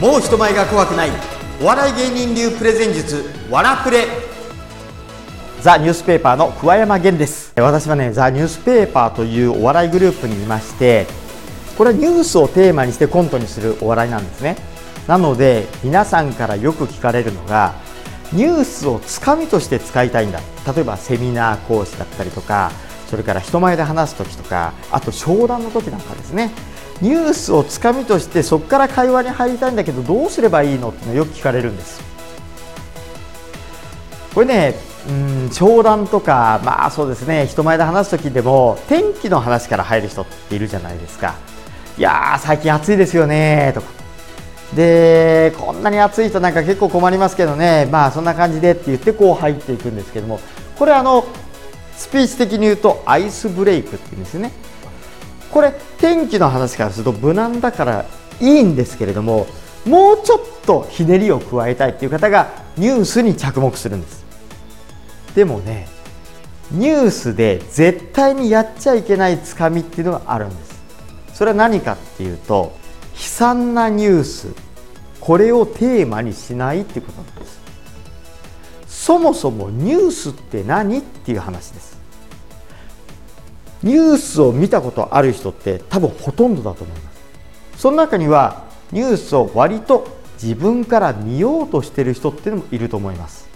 もう人前が怖くない。お笑い芸人流プレゼン術。わらプレ。ザ・ニュースペーパーの桑山源です。私はねザ・ニュースペーパーというお笑いグループにいましてこれはニュースをテーマにしてコントにするお笑いなんですね。なので皆さんからよく聞かれるのがニュースをつかみとして使いたいんだ。例えばセミナー講師だったりとかそれから人前で話す時とかあと商談の時なんかですね。ニュースをつかみとしてそこから会話に入りたいんだけどどうすればいいのってのよく聞かれるんです。これねうん商談とかまあそうですね。人前で話す時でも天気の話から入る人っているじゃないですか。いや最近暑いですよねとか。でこんなに暑いとなんか結構困りますけどね。まあそんな感じでって言ってこう入っていくんですけども。これあのスピーチ的に言うとアイスブレイクっていうんですね。これ天気の話からすると無難だからいいんですけれどももうちょっとひねりを加えたいっていう方がニュースに着目するんです。でもねニュースで絶対にやっちゃいけないつかみっていうのがあるんです。それは何かっていうと悲惨なニュースこれをテーマにしないっていうことなんです。そもそもニュースって何っていう話です。ニュースを見たことある人って多分ほとんどだと思います。その中にはニュースを割と自分から見ようとしてる人っていうのもいると思います。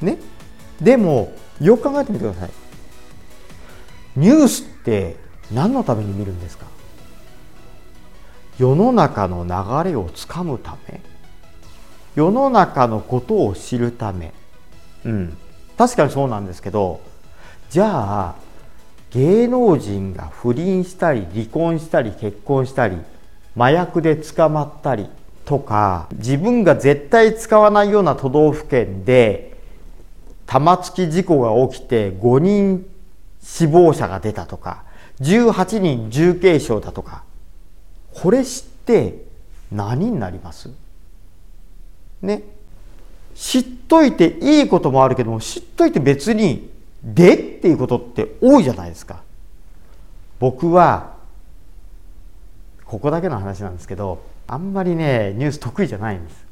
ね？でもよく考えてみてください。ニュースって何のために見るんですか？世の中の流れをつかむため？世の中のことを知るため？うん。確かにそうなんですけどじゃあ芸能人が不倫したり離婚したり結婚したり麻薬で捕まったりとか自分が絶対使わないような都道府県で玉突き事故が起きて5人死亡者が出たとか18人重軽傷だとかこれ知って何になります？ね。知っといていいこともあるけども知っといて別にでっていうことって多いじゃないですか。僕はここだけの話なんですけどあんまりねニュース得意じゃないんです。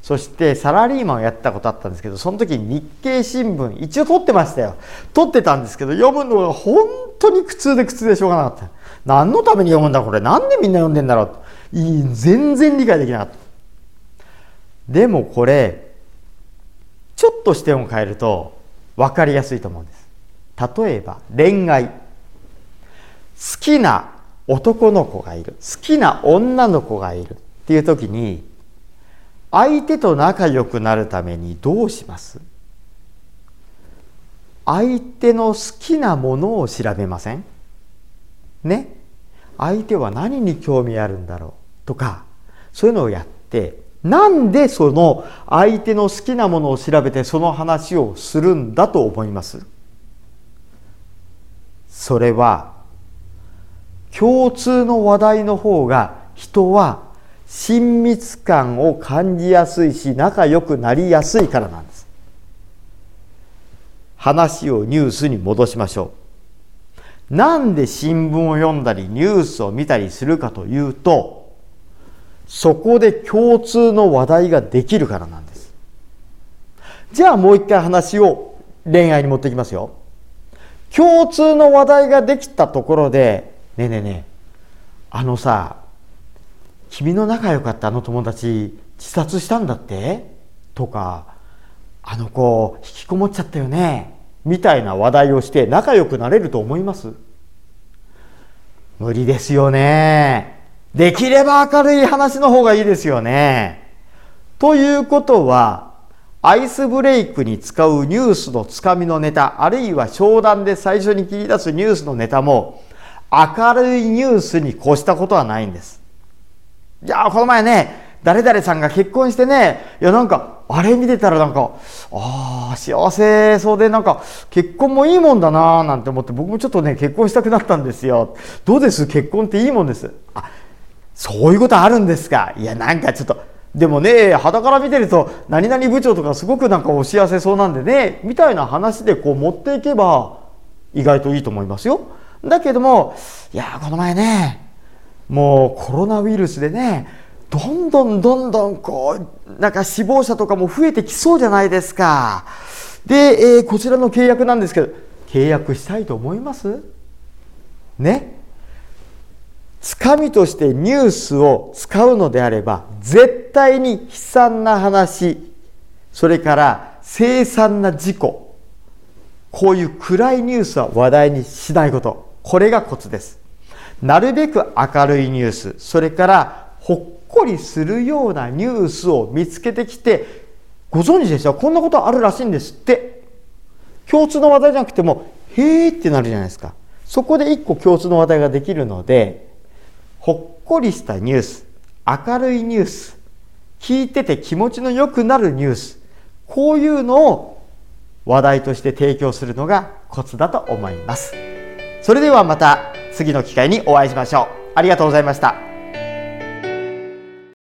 そしてサラリーマンをやったことあったんですけどその時に日経新聞一応取ってましたよ。取ってたんですけど読むのが本当に苦痛で苦痛でしょうがなかった。何のために読むんだこれ？なんでみんな読んでんだろう？いい全然理解できなかった。でもこれちょっと視点を変えると分かりやすいと思うんです。例えば恋愛。好きな男の子がいる。好きな女の子がいる。っていう時に相手と仲良くなるためにどうします？相手の好きなものを調べません？ね？相手は何に興味あるんだろう？とかそういうのをやってなんでその相手の好きなものを調べてその話をするんだと思います？それは共通の話題の方が人は親密感を感じやすいし仲良くなりやすいからなんです。話をニュースに戻しましょう。なんで新聞を読んだりニュースを見たりするかというとそこで共通の話題ができるからなんです。じゃあもう一回話を恋愛に持ってきますよ。共通の話題ができたところでねえねえねえあのさ君の仲良かったあの友達自殺したんだって？とかあの子引きこもっちゃったよね？みたいな話題をして仲良くなれると思います？無理ですよね。できれば明るい話の方がいいですよね。ということはアイスブレイクに使うニュースのつかみのネタあるいは商談で最初に切り出すニュースのネタも明るいニュースに越したことはないんです。いやこの前ね誰々さんが結婚してねいやなんかあれ見てたらなんかああ幸せそうでなんか結婚もいいもんだなーなんて思って僕もちょっとね結婚したくなったんですよ。どうです？結婚っていいもんです。あそういうことあるんですか？いやなんかちょっとでもね肌から見てると何々部長とかすごくなんかお幸せそうなんでねみたいな話でこう持っていけば意外といいと思いますよ。だけどもいやこの前ねもうコロナウイルスでねどんどんどんどんこうなんか死亡者とかも増えてきそうじゃないですか。で、えー、こちらの契約なんですけど契約したいと思います？ね？つかみとしてニュースを使うのであれば絶対に悲惨な話それから凄惨な事故こういう暗いニュースは話題にしないことこれがコツです。なるべく明るいニュースそれからほっこりするようなニュースを見つけてきてご存知でした？こんなことあるらしいんですって。共通の話題じゃなくてもへーってなるじゃないですか。そこで一個共通の話題ができるのでほっこりしたニュース明るいニュース聞いてて気持ちの良くなるニュースこういうのを話題として提供するのがコツだと思います。それではまた次の機会にお会いしましょう。ありがとうございました。